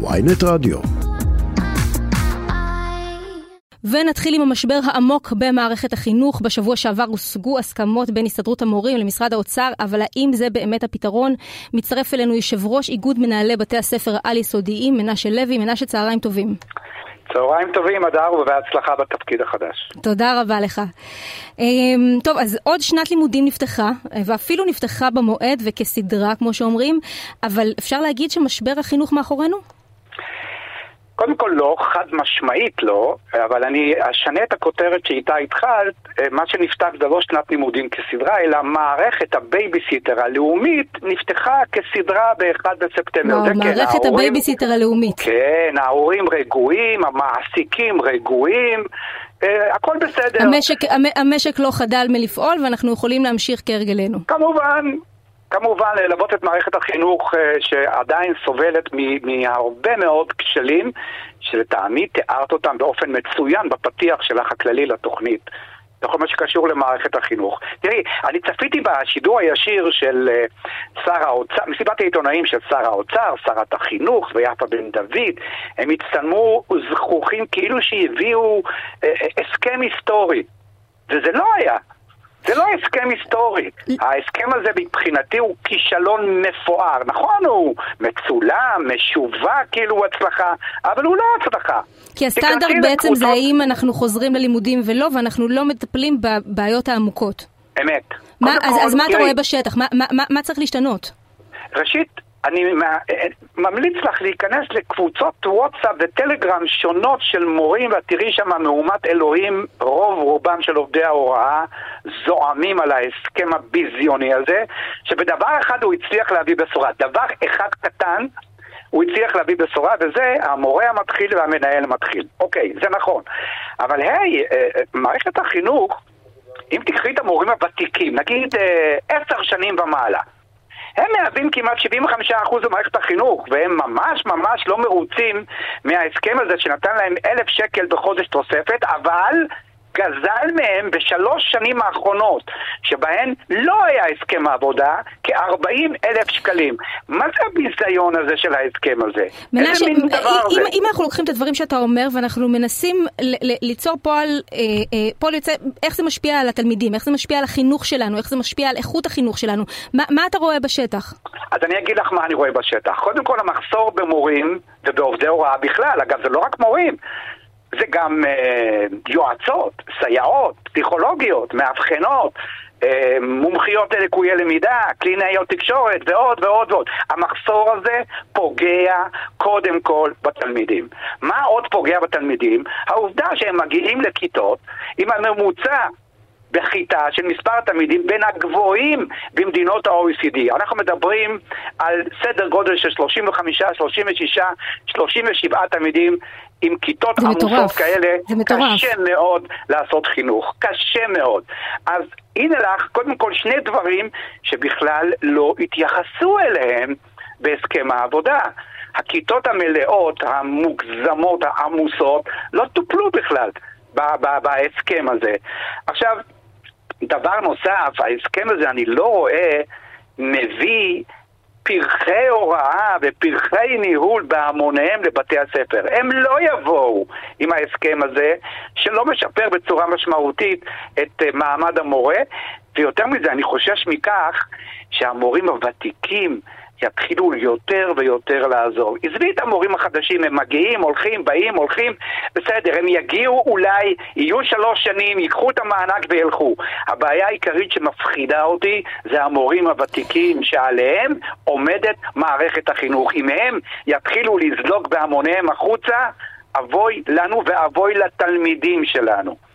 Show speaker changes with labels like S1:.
S1: ויינט רדיו.
S2: ונתחיל עם המשבר העמוק במערכת החינוך. בשבוע שעבר הושגו הסכמות בין הסתדרות המורים למשרד האוצר, אבל האם זה באמת הפתרון? מצטרף אלינו יושב ראש איגוד מנהלי בתי הספר העל-יסודיים, מנשה לוי. מנשה, צהריים טובים.
S3: צהריים טובים, אדר, ובהצלחה בתפקיד החדש.
S2: תודה רבה לך. אמ, טוב, אז עוד שנת לימודים נפתחה, ואפילו נפתחה במועד וכסדרה, כמו שאומרים, אבל אפשר להגיד שמשבר החינוך מאחורינו?
S3: קודם כל לא, חד משמעית לא, אבל אני אשנה את הכותרת שאיתה התחלת, אה, מה שנפתח זה לא שנת לימודים כסדרה, אלא מערכת הבייביסיטר הלאומית נפתחה כסדרה ב-1 בספטמבר.
S2: לא, מערכת כן, הבייביסיטר הלאומית.
S3: כן, ההורים רגועים, המעסיקים רגועים. אה, הכל בסדר.
S2: המשק, המשק לא חדל מלפעול ואנחנו יכולים להמשיך כהרגלנו.
S3: כמובן, כמובן ללוות את מערכת החינוך אה, שעדיין סובלת מהרבה מאוד כשלים שלטעמי תיארת אותם באופן מצוין בפתיח שלך הכללי לתוכנית. בכל מה שקשור למערכת החינוך. תראי, אני צפיתי בשידור הישיר של אה, שר האוצר, מסיבת העיתונאים של שר האוצר, שרת החינוך ויפה בן דוד, הם הצטלמו זכוכים כאילו שהביאו אה, הסכם היסטורי. וזה לא היה. זה לא הסכם היסטורי. ההסכם הזה מבחינתי הוא כישלון מפואר. נכון, הוא מצולם, משווק כאילו הוא הצלחה, אבל הוא לא הצלחה.
S2: כי הסטנדרט בעצם זה האם אנחנו חוזרים ללימודים ולא, ואנחנו לא מטפלים בבעיות העמוקות.
S3: אמת.
S2: מה, אז, כל, אז מה אתה רואה בשטח? מה, מה, מה, מה צריך להשתנות?
S3: ראשית, אני ממליץ לך להיכנס לקבוצות וואטסאפ וטלגרם שונות של מורים ואת תראי שם מהומת אלוהים, רוב רובם של עובדי ההוראה זועמים על ההסכם הביזיוני הזה, שבדבר אחד הוא הצליח להביא בשורה. דבר אחד קטן הוא הצליח להביא בשורה, וזה המורה המתחיל והמנהל המתחיל. אוקיי, זה נכון. אבל היי, אה, אה, מערכת החינוך, אם תקחי את המורים הוותיקים, נגיד אה, עשר שנים ומעלה, הם מהווים כמעט 75% במערכת החינוך, והם ממש ממש לא מרוצים מההסכם הזה שנתן להם אלף שקל בחודש תוספת, אבל גזל מהם בשלוש שנים האחרונות, שבהן לא היה הסכם עבודה, כ-40 אלף שקלים. מה זה הביזיון הזה של ההסכם הזה?
S2: מנשה, אם, אם, אם אנחנו לוקחים את הדברים שאתה אומר ואנחנו מנסים ליצור פועל, אה, אה, פועל יוצא, איך זה משפיע על התלמידים, איך זה משפיע על החינוך שלנו, איך זה משפיע על איכות החינוך שלנו, מה, מה אתה רואה בשטח?
S3: אז אני אגיד לך מה אני רואה בשטח. קודם כל המחסור במורים ובעובדי הוראה בכלל, אגב זה לא רק מורים, זה גם אה, יועצות, סייעות, פסיכולוגיות, מאבחנות, אה, מומחיות ללקויי למידה, קלינאיות תקשורת ועוד ועוד ועוד. המחסור הזה פוגע קודם כל בתלמידים. מה עוד פוגע בתלמידים? העובדה שהם מגיעים לכיתות עם הממוצע בכיתה של מספר התלמידים בין הגבוהים במדינות ה-OECD. אנחנו מדברים על סדר גודל של 35, 36, 37 תלמידים עם כיתות עמוסות כאלה.
S2: זה מטורף.
S3: קשה מאוד לעשות חינוך, קשה מאוד. אז הנה לך, קודם כל שני דברים שבכלל לא התייחסו אליהם בהסכם העבודה. הכיתות המלאות, המוגזמות, העמוסות, לא טופלו בכלל בהסכם הזה. עכשיו, דבר נוסף, ההסכם הזה, אני לא רואה, מביא פרחי הוראה ופרחי ניהול בהמוניהם לבתי הספר. הם לא יבואו עם ההסכם הזה, שלא משפר בצורה משמעותית את אה, מעמד המורה, ויותר מזה, אני חושש מכך שהמורים הוותיקים יתחילו יותר ויותר לעזור. עזבי את המורים החדשים, הם מגיעים, הולכים, באים, הולכים, בסדר, הם יגיעו אולי, יהיו שלוש שנים, ייקחו את המענק וילכו. הבעיה העיקרית שמפחידה אותי זה המורים הוותיקים שעליהם עומדת מערכת החינוך. אם הם יתחילו לזלוג בהמוניהם החוצה, אבוי לנו ואבוי לתלמידים שלנו.